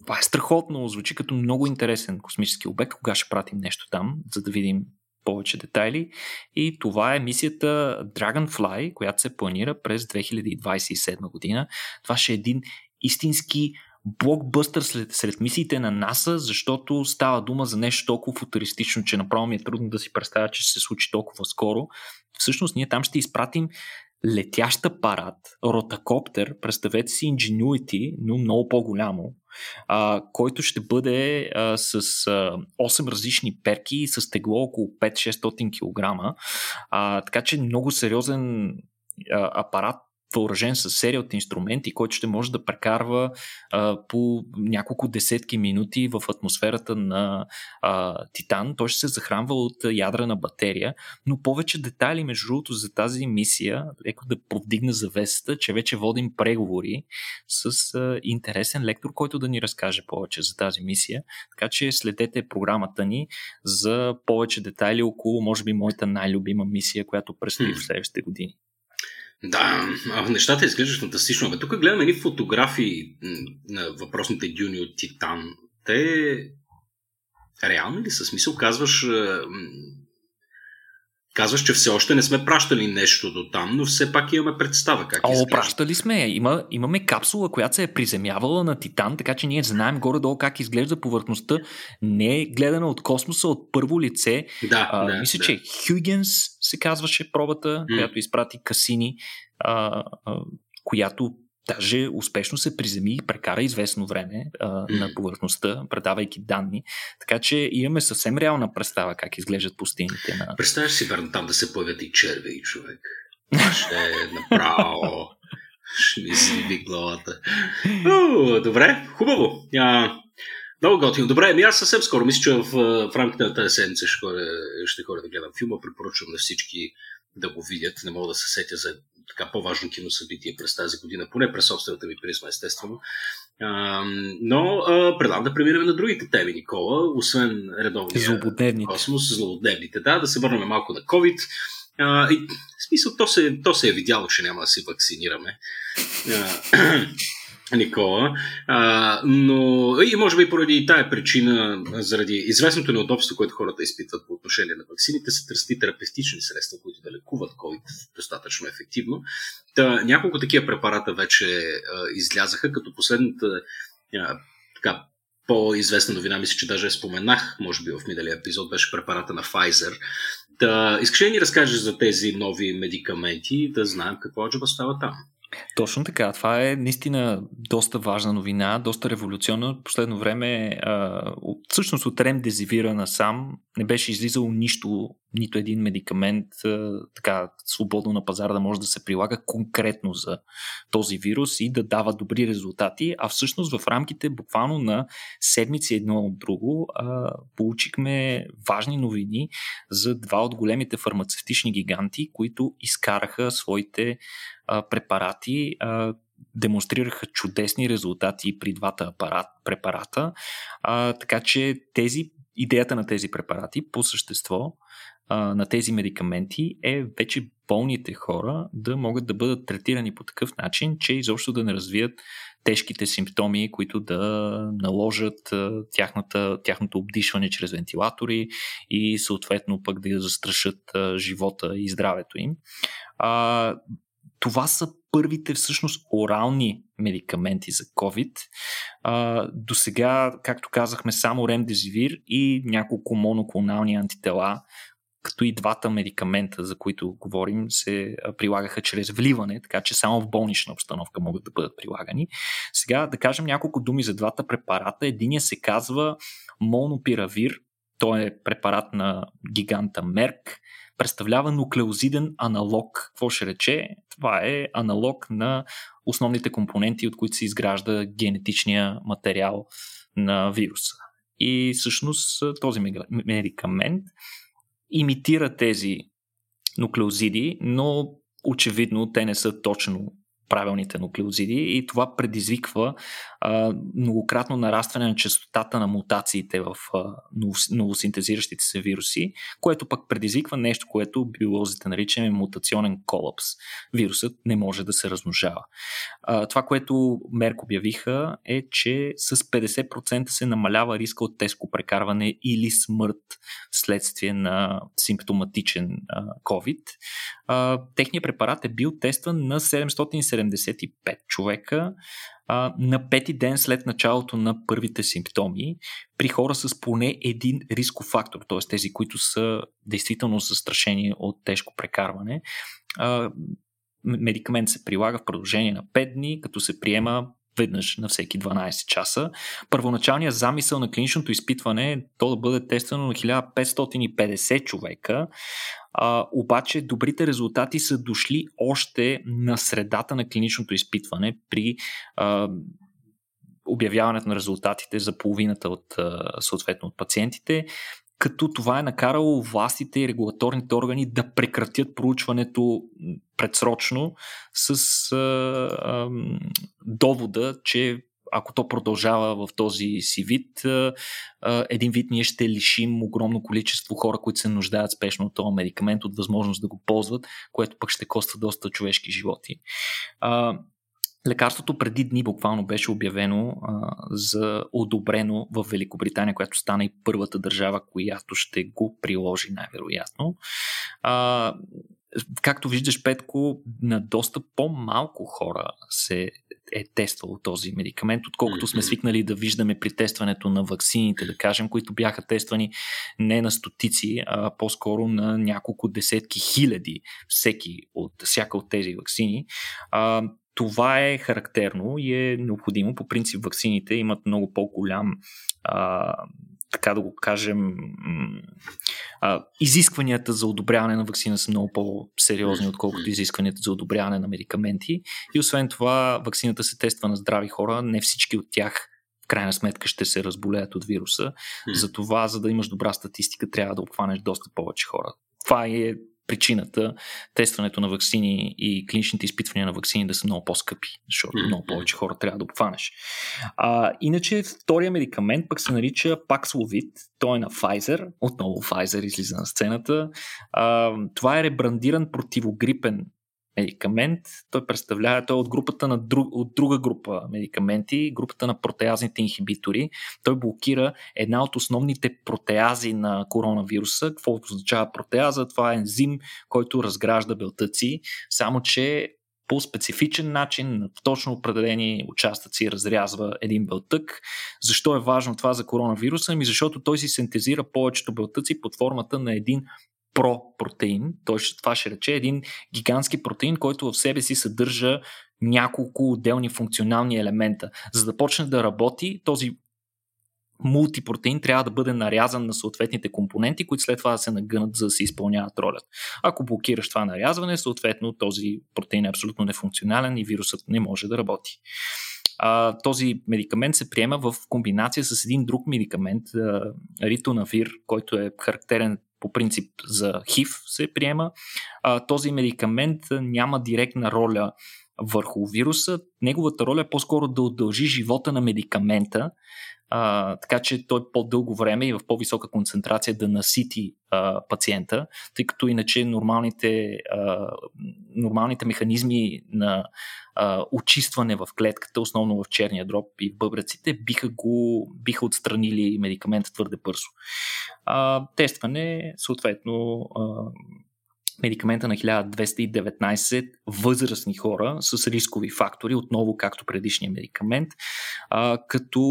това е страхотно, звучи като много интересен космически обект. Кога ще пратим нещо там, за да видим повече детайли. И това е мисията Dragonfly, която се планира през 2027 година. Това ще е един истински блокбъстър след, сред мисиите на НАСА, защото става дума за нещо толкова футуристично, че направо ми е трудно да си представя, че ще се случи толкова скоро. Всъщност ние там ще изпратим летящ апарат, ротакоптер, представете си Ingenuity, но много по-голямо, а, който ще бъде а, с а, 8 различни перки и с тегло около 5-600 кг. А, така че много сериозен апарат, въоръжен с серия от инструменти, който ще може да прекарва а, по няколко десетки минути в атмосферата на а, Титан. Той ще се захранва от ядрена батерия, но повече детайли между другото за тази мисия, леко да повдигна завесата, че вече водим преговори с а, интересен лектор, който да ни разкаже повече за тази мисия. Така че следете програмата ни за повече детайли около, може би, моята най-любима мисия, която предстои в следващите години. Да, нещата изглеждат фантастично. Бе, тук гледаме едни фотографии на въпросните дюни от Титан. Те реални ли са? Смисъл казваш, Казваш, че все още не сме пращали нещо до там, но все пак имаме представа как О, пращали сме. Има, имаме капсула, която се е приземявала на Титан, така че ние знаем горе-долу как изглежда повърхността. Не е гледана от космоса от първо лице. Да, а, да, мисля, да. че Хюгенс се казваше пробата, която изпрати Касини, а, а, която Даже успешно се приземи и прекара известно време а, на повърхността, предавайки данни. Така че имаме съвсем реална представа как изглеждат пустините. На... Представяш си, верно, там да се появят и червей човек. Ще е направо. Ще ми си главата. О, добре, хубаво. А, много готино. Добре, ми аз съвсем скоро мисля, че в, в рамките на тази седмица ще ходя, ще ходя да гледам филма. Препоръчвам на всички да го видят. Не мога да се сетя за така по-важно киносъбитие през тази година, поне през собствената ми призма, естествено. А, но а, предлагам да преминем на другите теми, Никола, освен редовния злободневните. космос, злободневните. Да, да се върнем малко на COVID. А, и, в смисъл, то се, то се е видяло, че няма да си вакцинираме. А, Никола. А, но и може би поради тая причина, заради известното неудобство, което хората изпитват по отношение на вакцините, се търсти терапевтични средства, които да лекуват COVID достатъчно ефективно. Та, няколко такива препарата вече а, излязаха, като последната а, така, по-известна новина, мисля, че даже споменах, може би в миналия епизод, беше препарата на Pfizer. Да, искаш ли да ни разкажеш за тези нови медикаменти, да знаем какво аджаба става там? Точно така. Това е наистина доста важна новина, доста революционна. Последно време, а, всъщност от ремдезивира насам, не беше излизало нищо, нито един медикамент така свободно на пазара да може да се прилага конкретно за този вирус и да дава добри резултати. А всъщност в рамките буквално на седмици едно от друго получихме важни новини за два от големите фармацевтични гиганти, които изкараха своите препарати, демонстрираха чудесни резултати при двата апарат, препарата. Така че тези, идеята на тези препарати по същество на тези медикаменти е вече болните хора да могат да бъдат третирани по такъв начин, че изобщо да не развият тежките симптоми, които да наложат тяхната, тяхното обдишване чрез вентилатори и съответно пък да застрашат живота и здравето им. А, това са първите всъщност орални медикаменти за COVID. А, до сега, както казахме, само ремдезивир и няколко моноклонални антитела, като и двата медикамента, за които говорим, се прилагаха чрез вливане, така че само в болнична обстановка могат да бъдат прилагани. Сега да кажем няколко думи за двата препарата. Единия се казва Монопиравир, той е препарат на гиганта Мерк, представлява нуклеозиден аналог. Какво ще рече? Това е аналог на основните компоненти, от които се изгражда генетичния материал на вируса. И всъщност този медикамент имитира тези нуклеозиди, но очевидно те не са точно правилните нуклеозиди и това предизвиква многократно нарастване на частотата на мутациите в новосинтезиращите се вируси, което пък предизвиква нещо, което биолозите наричаме мутационен колапс. Вирусът не може да се размножава. Това, което Мерк обявиха е, че с 50% се намалява риска от тежко прекарване или смърт вследствие на симптоматичен COVID. Техният препарат е бил тестван на 775 човека а, на пети ден след началото на първите симптоми при хора с поне един рисков фактор, т.е. тези, които са действително застрашени от тежко прекарване. А, медикамент се прилага в продължение на 5 дни, като се приема веднъж на всеки 12 часа. Първоначалният замисъл на клиничното изпитване е то да бъде тествано на 1550 човека, а, обаче добрите резултати са дошли още на средата на клиничното изпитване при а, обявяването на резултатите за половината от, съответно, от пациентите, като това е накарало властите и регулаторните органи да прекратят проучването предсрочно с а, а, довода, че ако то продължава в този си вид, един вид ние ще лишим огромно количество хора, които се нуждаят спешно от този медикамент, от възможност да го ползват, което пък ще коства доста човешки животи. Лекарството преди дни буквално беше обявено за одобрено в Великобритания, която стана и първата държава, която ще го приложи най-вероятно. Както виждаш, Петко, на доста по-малко хора се е тествал този медикамент, отколкото сме свикнали да виждаме при тестването на ваксините, да кажем, които бяха тествани не на стотици, а по-скоро на няколко десетки хиляди всеки от, всяка от тези ваксини. А, това е характерно и е необходимо. По принцип, ваксините имат много по-голям а, така да го кажем, а, изискванията за одобряване на вакцина са много по-сериозни, отколкото изискванията за одобряване на медикаменти. И освен това, вакцината се тества на здрави хора. Не всички от тях в крайна сметка ще се разболеят от вируса. Затова, за да имаш добра статистика, трябва да обхванеш доста повече хора. Това е причината тестването на вакцини и клиничните изпитвания на вакцини да са много по-скъпи, защото много повече хора трябва да обхванеш. А, иначе втория медикамент пък се нарича Paxlovid, той е на Pfizer, отново Pfizer излиза на сцената. А, това е ребрандиран противогрипен медикамент. Той представлява, той е от групата на друг, от друга група медикаменти, групата на протеазните инхибитори. Той блокира една от основните протеази на коронавируса. Какво означава протеаза? Това е ензим, който разгражда белтъци, само че по специфичен начин, на точно определени участъци разрязва един белтък. Защо е важно това за коронавируса? Ами защото той си синтезира повечето белтъци под формата на един пропротеин. Той, това ще рече един гигантски протеин, който в себе си съдържа няколко отделни функционални елемента. За да почне да работи, този мултипротеин трябва да бъде нарязан на съответните компоненти, които след това да се нагънат, за да се изпълняват ролята. Ако блокираш това нарязване, съответно този протеин е абсолютно нефункционален и вирусът не може да работи. А, този медикамент се приема в комбинация с един друг медикамент, ритонавир, който е характерен по принцип за ХИВ се приема. Този медикамент няма директна роля върху вируса. Неговата роля е по-скоро да удължи живота на медикамента, а, така че той по-дълго време и в по-висока концентрация да насити а, пациента, тъй като иначе нормалните, а, нормалните механизми на а, очистване в клетката, основно в черния дроб и в бъбреците, биха, го, биха отстранили медикамента твърде бързо. А, тестване, съответно, а, медикамента на 1219 възрастни хора с рискови фактори, отново както предишния медикамент, а, като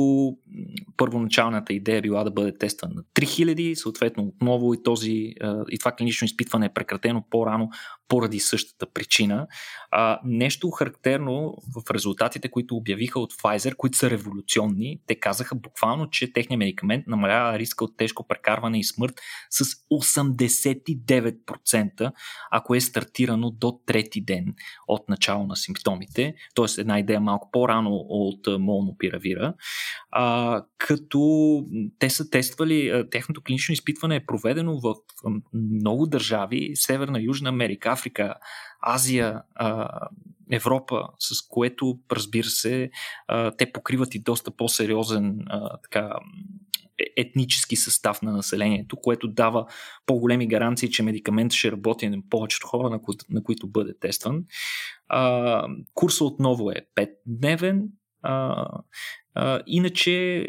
първоначалната идея е била да бъде тестван на 3000, съответно отново и, този, а, и това клинично изпитване е прекратено по-рано поради същата причина. А, нещо характерно в резултатите, които обявиха от Pfizer, които са революционни, те казаха буквално, че техният медикамент намалява риска от тежко прекарване и смърт с 89%, ако е стартирано до трети ден от начало на симптомите, т.е. една идея малко по-рано от молнопиравира, а, като те са тествали, техното клинично изпитване е проведено в много държави, Северна, Южна Америка, Африка, Азия, Европа, с което, разбира се, те покриват и доста по-сериозен така, е, етнически състав на населението, което дава по-големи гаранции, че медикаментът ще работи на повечето хора, на, които, на които бъде тестван. А, курсът отново е 5-дневен. А, а, иначе,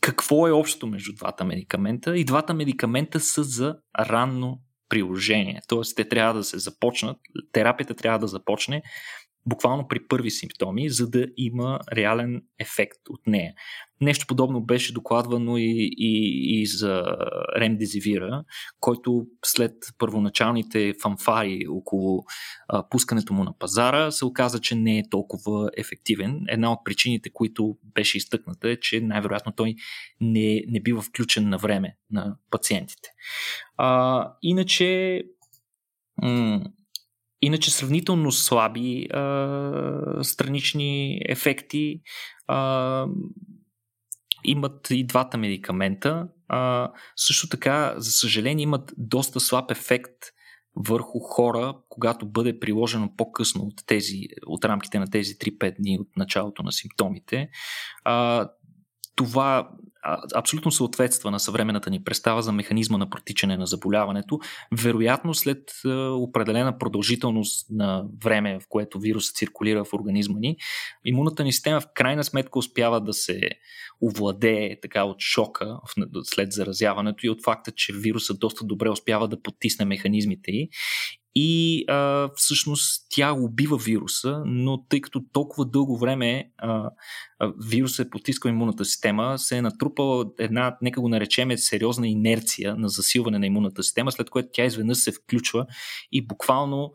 какво е общо между двата медикамента? И двата медикамента са за ранно приложение. Тоест, те трябва да се започнат, терапията трябва да започне буквално при първи симптоми, за да има реален ефект от нея. Нещо подобно беше докладвано и, и, и за Ремдезивира, който след първоначалните фанфари около а, пускането му на пазара се оказа, че не е толкова ефективен. Една от причините, които беше изтъкната е, че най-вероятно той не, не бива включен на време на пациентите. А, иначе м- Иначе сравнително слаби а, странични ефекти а, имат и двата медикамента. А, също така, за съжаление, имат доста слаб ефект върху хора, когато бъде приложено по-късно от, тези, от рамките на тези 3-5 дни от началото на симптомите. А, това абсолютно съответства на съвременната ни представа за механизма на протичане на заболяването. Вероятно след определена продължителност на време, в което вирусът циркулира в организма ни, имунната ни система в крайна сметка успява да се овладее така от шока след заразяването и от факта, че вирусът доста добре успява да потисне механизмите й и а, всъщност тя убива вируса, но тъй като толкова дълго време а, а, вирусът е потискал имунната система, се е натрупала една, нека го наречем, сериозна инерция на засилване на имунната система, след което тя изведнъж се включва и буквално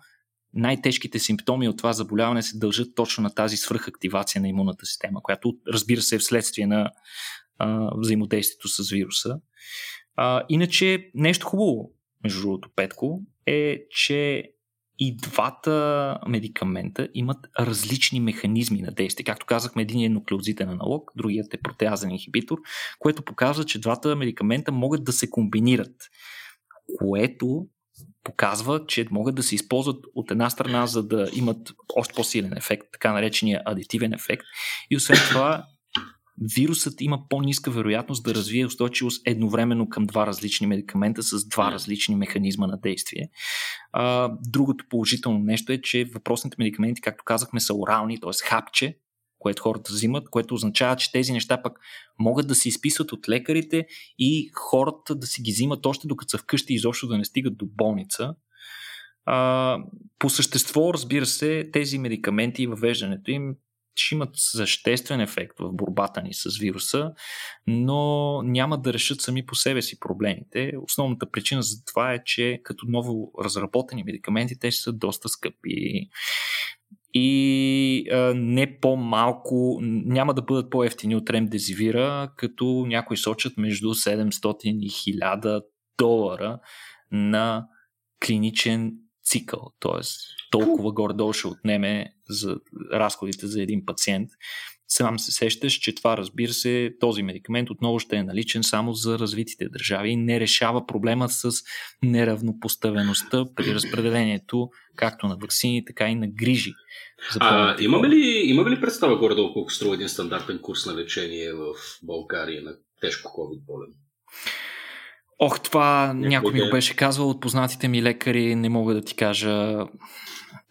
най-тежките симптоми от това заболяване се дължат точно на тази свръхактивация на имунната система, която разбира се е вследствие на а, взаимодействието с вируса. А, иначе нещо хубаво, между другото, Петко, е, че и двата медикамента имат различни механизми на действие. Както казахме, един е нуклеозитен аналог, другият е протеазен инхибитор, което показва, че двата медикамента могат да се комбинират, което показва, че могат да се използват от една страна, за да имат още по-силен ефект, така наречения адитивен ефект. И освен това, вирусът има по-ниска вероятност да развие устойчивост едновременно към два различни медикамента с два различни механизма на действие. А, другото положително нещо е, че въпросните медикаменти, както казахме, са орални, т.е. хапче, което хората взимат, което означава, че тези неща пък могат да се изписват от лекарите и хората да си ги взимат още докато са вкъщи, изобщо да не стигат до болница. А, по същество, разбира се, тези медикаменти и въвеждането им ще имат съществен ефект в борбата ни с вируса, но няма да решат сами по себе си проблемите. Основната причина за това е, че като ново разработени медикаменти, те са доста скъпи и а, не по-малко, няма да бъдат по-ефтини от ремдезивира, като някои сочат между 700 и 1000 долара на клиничен цикъл. Т.е. толкова горе-долу ще отнеме за разходите за един пациент. Сам се сещаш, че това, разбира се, този медикамент отново ще е наличен само за развитите държави и не решава проблема с неравнопоставеността при разпределението както на вакцини, така и на грижи. За а, имаме, ли, имаме ли представа горе-долу колко струва един стандартен курс на лечение в България на тежко COVID болен? Ох, това някой, ми го беше казвал от познатите ми лекари, не мога да ти кажа.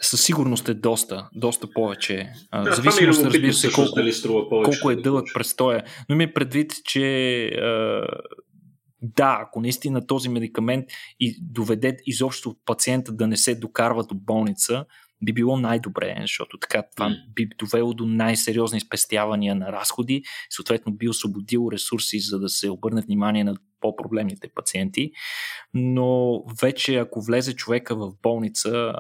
Със сигурност е доста, доста повече. Да, Зависимост, разбира се, колко, повече, колко е дълъг престоя. Но ми е предвид, че да, ако наистина този медикамент и доведе изобщо пациента да не се докарва до болница, би било най-добре, защото така това би довело до най-сериозни спестявания на разходи, съответно би освободил ресурси, за да се обърне внимание на по-проблемните пациенти. Но вече ако влезе човека в болница,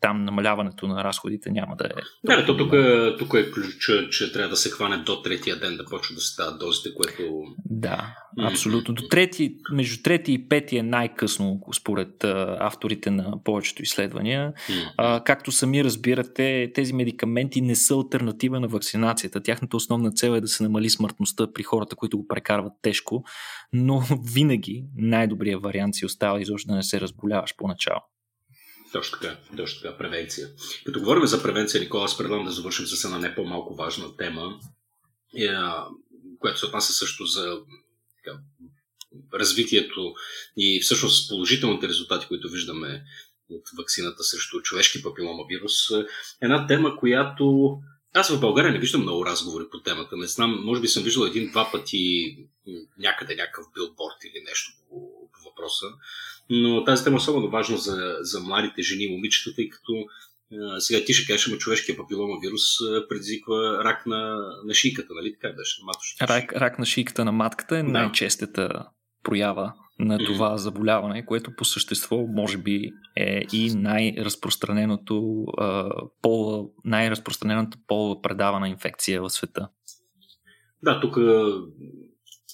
там намаляването на разходите няма да е. Да, то тук, тук е ключ, че трябва да се хване до третия ден да почва да се дозите, което. Да, абсолютно. До трети, между трети и пети е най-късно, според а, авторите на повечето изследвания. А, както сами разбирате, тези медикаменти не са альтернатива на вакцинацията. Тяхната основна цел е да се намали смъртността при хората, които го прекарват тежко, но винаги най-добрият вариант си остава изобщо да не се разболяваш поначало. Точно така, точно така, превенция. Като говорим за превенция, Никола, аз предлагам да завършим с една не по-малко важна тема, е, която се отнася също за така, развитието и всъщност положителните резултати, които виждаме от вакцината срещу човешки папилома вирус. Една тема, която аз в България не виждам много разговори по темата. Не знам, може би съм виждал един-два пъти някъде някакъв билборд или нещо по въпроса. Но тази тема е особено важна за, за младите жени и момичета, тъй като а, сега ти ще кажеш, ама човешкия папилома вирус предизвиква рак на, на шийката, нали така беше? На рак, рак на шийката на матката е да. най-честата проява на това заболяване, което по същество може би е и най-разпространеното пол, най-разпространената полова предавана инфекция в света. Да, тук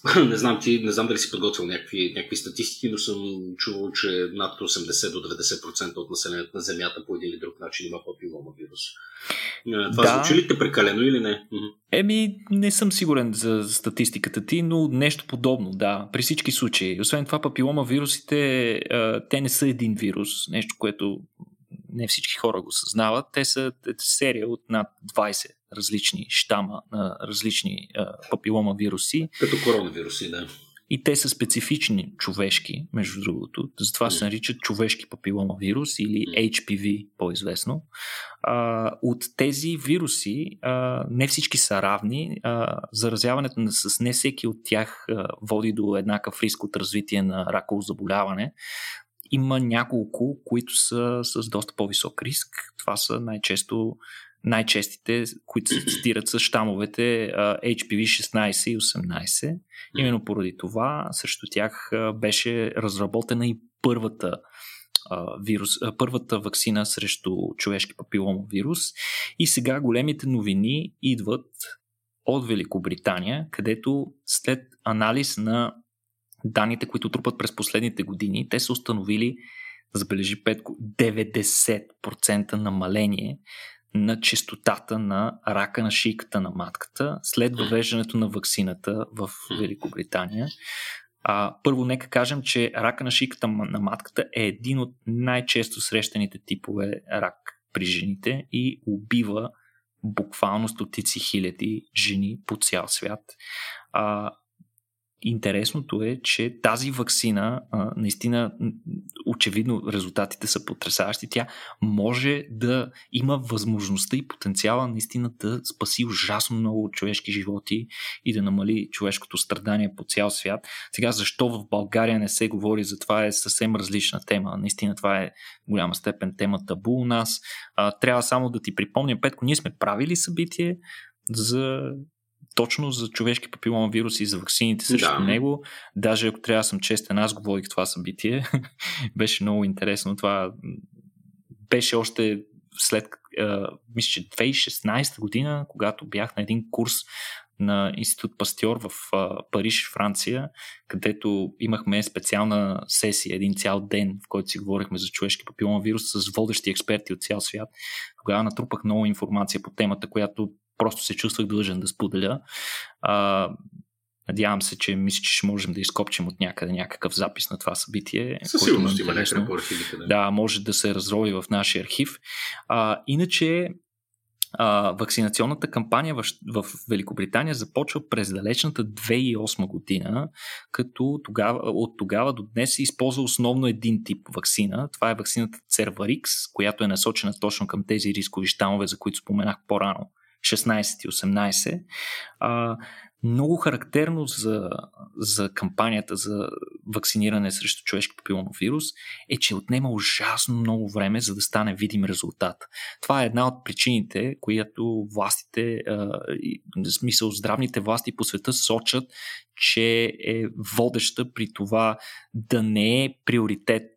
не знам ти, не знам дали си подготвил някакви, някакви статистики, но съм чувал, че над 80 до 90% от населението на Земята по един или друг начин има папилома вирус. Това да. звучи ли те прекалено или не? Еми, не съм сигурен за статистиката ти, но нещо подобно, да, при всички случаи. Освен това, папилома вирусите, те не са един вирус, нещо, което не всички хора го съзнават. Те са серия от над 20 различни щама на различни папилома вируси. Като коронавируси, да. И те са специфични човешки, между другото. Затова се наричат човешки папилома вирус или HPV по-известно. А, от тези вируси а, не всички са равни. А, заразяването с не всеки от тях а, води до еднакъв риск от развитие на раково заболяване. Има няколко, които са с доста по-висок риск. Това са най-често най-честите, които се цитират с щамовете HPV 16 и 18. Именно поради това срещу тях беше разработена и първата вирус, първата вакцина срещу човешки папилома вирус. И сега големите новини идват от Великобритания, където след анализ на данните, които трупат през последните години, те са установили, забележи Петко, 90% намаление на частотата на рака на шийката на матката след въвеждането на вакцината в Великобритания. А, първо, нека кажем, че рака на шийката на матката е един от най-често срещаните типове рак при жените и убива буквално стотици хиляди жени по цял свят. А, Интересното е, че тази вакцина, наистина, очевидно резултатите са потрясаващи. Тя може да има възможността и потенциала наистина да спаси ужасно много човешки животи и да намали човешкото страдание по цял свят. Сега, защо в България не се говори за това е съвсем различна тема. Наистина това е в голяма степен тема табу у нас. Трябва само да ти припомня, Петко, ние сме правили събитие за точно за човешки папилома вирус и за ваксините срещу да. него. Даже ако трябва да съм честен, аз говорих това събитие. беше много интересно. Това беше още след, мисля, че 2016 година, когато бях на един курс на Институт Пастьор в Париж, Франция, където имахме специална сесия, един цял ден, в който си говорихме за човешки папилома вирус с водещи експерти от цял свят. Тогава натрупах много информация по темата, която просто се чувствах длъжен да споделя. А, Надявам се, че мисля, че ще можем да изкопчим от някъде някакъв запис на това събитие. Със сигурност има някъде по архивите. Да. да, може да се разрови в нашия архив. А, иначе а, вакцинационната кампания в, в Великобритания започва през далечната 2008 година, като тогава, от тогава до днес се използва основно един тип вакцина. Това е вакцината Cervarix, която е насочена точно към тези рискови щамове, за които споменах по-рано 16 и 18. А, много характерно за, за кампанията за вакциниране срещу човешки папиломов вирус е, че отнема ужасно много време, за да стане видим резултат. Това е една от причините, която властите, в смисъл здравните власти по света сочат, че е водеща при това да не е приоритет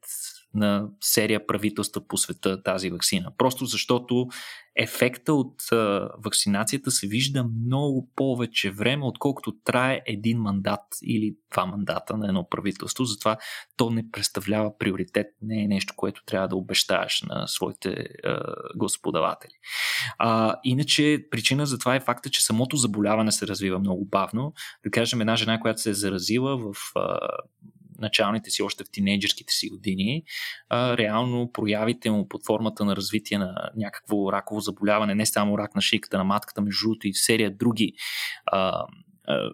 на серия правителства по света тази вакцина. Просто защото ефекта от вакцинацията се вижда много повече време, отколкото трае един мандат или два мандата на едно правителство. Затова то не представлява приоритет, не е нещо, което трябва да обещаеш на своите а, господаватели. А, иначе причина за това е факта, че самото заболяване се развива много бавно. Да кажем, една жена, която се е заразила в а, началните си, още в тинейджерските си години, а, реално проявите му под формата на развитие на някакво раково заболяване, не само рак на шийката на матката, между другото и серия други а, а,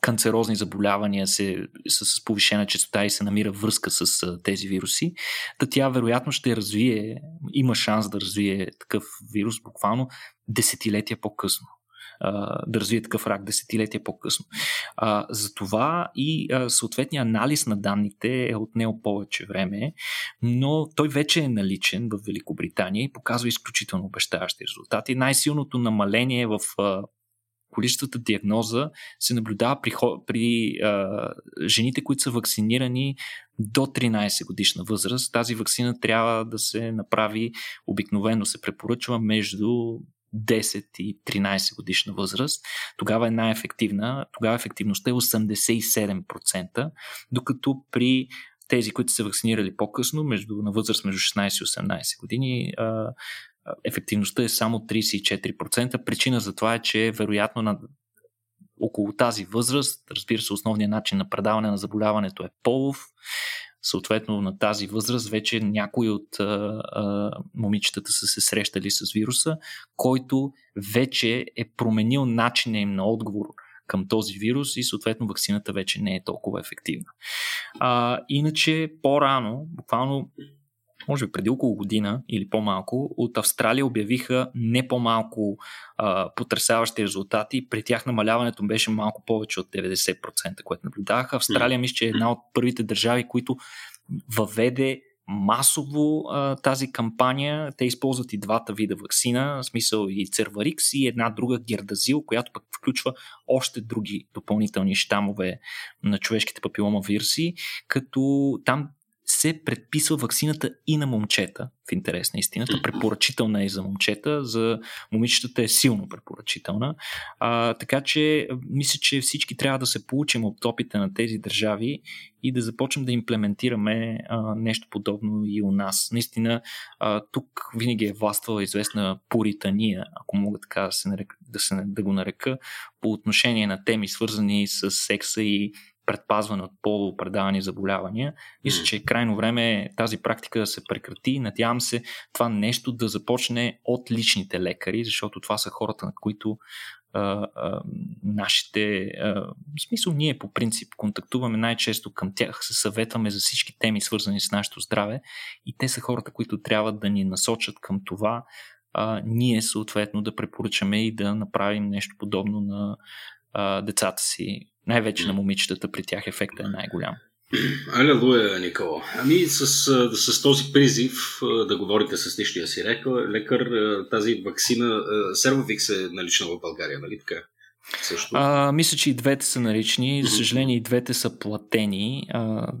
канцерозни заболявания се, с повишена частота и се намира връзка с а, тези вируси, та тя вероятно ще развие, има шанс да развие такъв вирус буквално десетилетия по-късно да развие такъв рак десетилетия по-късно. А, затова и а, съответния анализ на данните е отнел повече време, но той вече е наличен в Великобритания и показва изключително обещаващи резултати. Най-силното намаление в а, количествата диагноза се наблюдава при, при а, жените, които са вакцинирани до 13 годишна възраст. Тази вакцина трябва да се направи, обикновено се препоръчва между 10 и 13 годишна възраст, тогава е най-ефективна. Тогава ефективността е 87%, докато при тези, които са вакцинирали по-късно, между, на възраст между 16 и 18 години, ефективността е само 34%. Причина за това е, че вероятно на около тази възраст, разбира се, основният начин на предаване на заболяването е полов, съответно на тази възраст вече някои от а, а, момичетата са се срещали с вируса, който вече е променил начина им на отговор към този вирус и съответно вакцината вече не е толкова ефективна. А, иначе по-рано, буквално може би преди около година или по-малко, от Австралия обявиха не по-малко а, потрясаващи резултати. При тях намаляването беше малко повече от 90%, което наблюдаваха. Австралия мисля, че е една от първите държави, които въведе масово а, тази кампания. Те използват и двата вида вакцина, в смисъл и Церварикс и една друга Гердазил, която пък включва още други допълнителни щамове на човешките папилома вируси, като там се предписва вакцината и на момчета, в интерес на истината. Препоръчителна е за момчета, за момичетата е силно препоръчителна. А, така че, мисля, че всички трябва да се получим от опита на тези държави и да започнем да имплементираме а, нещо подобно и у нас. Наистина, а, тук винаги е властвала известна пуритания, ако мога така да, се нарека, да, се, да го нарека, по отношение на теми, свързани с секса и предпазване от полупредавани заболявания. Мисля, че е крайно време тази практика да се прекрати. Надявам се това нещо да започне от личните лекари, защото това са хората, на които а, а, нашите. А, в смисъл, ние по принцип контактуваме най-често към тях, се съветваме за всички теми, свързани с нашето здраве, и те са хората, които трябва да ни насочат към това, а, ние съответно да препоръчаме и да направим нещо подобно на а, децата си. Най-вече на момичетата, при тях ефектът е най-голям. Алелуя, Никола. Ами с, с този призив да говорите с личния си лекар, тази вакцина Сервовик се налична в България, нали така? Също. А, мисля, че и двете са налични. За съжаление, и двете са платени. А,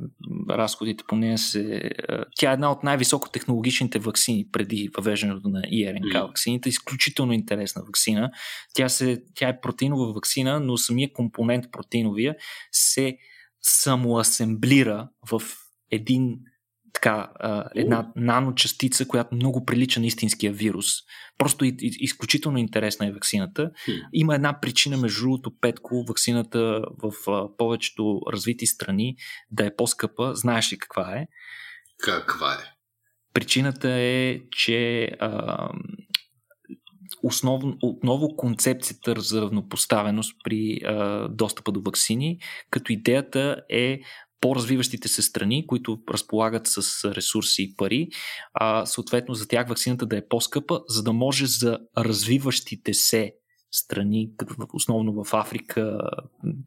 разходите по нея се. А, тя е една от най-високотехнологичните вакцини преди въвеждането на ИРНК вакцините. Изключително интересна вакцина. Тя, се, тя е протеинова вакцина, но самия компонент протеиновия се самоасемблира в един така, една наночастица, която много прилича на истинския вирус. Просто и, и, изключително интересна е вакцината. Има една причина, между другото, Петко, вакцината в а, повечето развити страни да е по-скъпа. Знаеш ли каква е? Каква е? Причината е, че а, основно, отново концепцията за равнопоставеност при а, достъпа до вакцини, като идеята е по-развиващите се страни, които разполагат с ресурси и пари, а, съответно за тях вакцината да е по-скъпа, за да може за развиващите се страни, основно в Африка,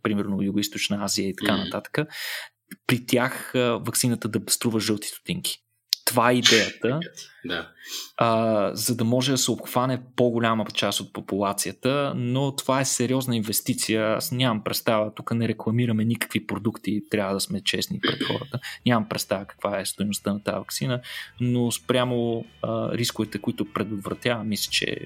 примерно Юго-Источна Азия и така нататък, при тях вакцината да струва жълти стотинки. Това е идеята, да. а, за да може да се обхване по-голяма част от популацията, но това е сериозна инвестиция. Аз нямам представа, тук не рекламираме никакви продукти, трябва да сме честни пред хората. Нямам представа каква е стоеността на тази вакцина, но спрямо а, рисковете, които предотвратява, мисля, че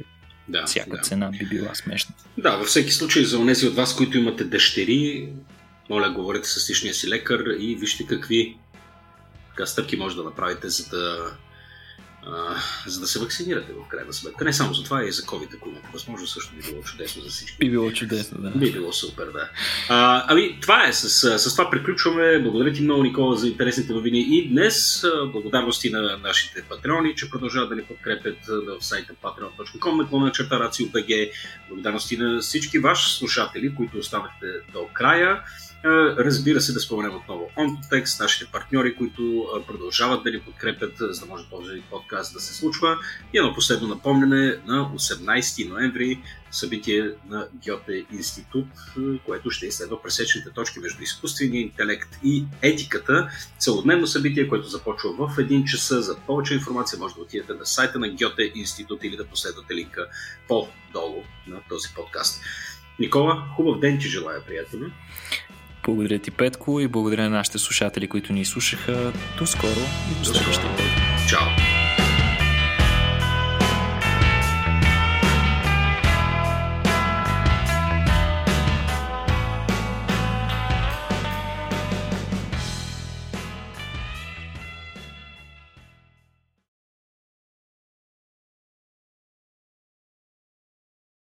да, всяка да. цена би била смешна. Да, във всеки случай за онези от вас, които имате дъщери, моля, говорете с личния си лекар и вижте какви така, стъпки може да направите, за да, а, за да се вакцинирате в крайна сметка. Не само за това, и за COVID, ако имате възможност, също би било чудесно за всички. Би било чудесно, да. Би било супер, да. А, ами, това е. С, с това приключваме. Благодаря ти много, Никола, за интересните новини и днес. Благодарности на нашите патреони, че продължават да ни подкрепят в сайта patreon.com, наклона черта RACIO.BG. Благодарности на всички ваши слушатели, които останахте до края. Разбира се, да споменем отново OntoText, нашите партньори, които продължават да ни подкрепят, за да може този подкаст да се случва. И едно последно напомняне на 18 ноември събитие на Гьоте институт, което ще изследва пресечните точки между изкуствения интелект и етиката. Целодневно събитие, което започва в 1 часа. За повече информация може да отидете на сайта на Гьоте институт или да последвате линка по-долу на този подкаст. Никола, хубав ден ти желая, приятели! Благодаря ти, Петко, и благодаря на нашите слушатели, които ни слушаха. До скоро и до следващия път. Чао!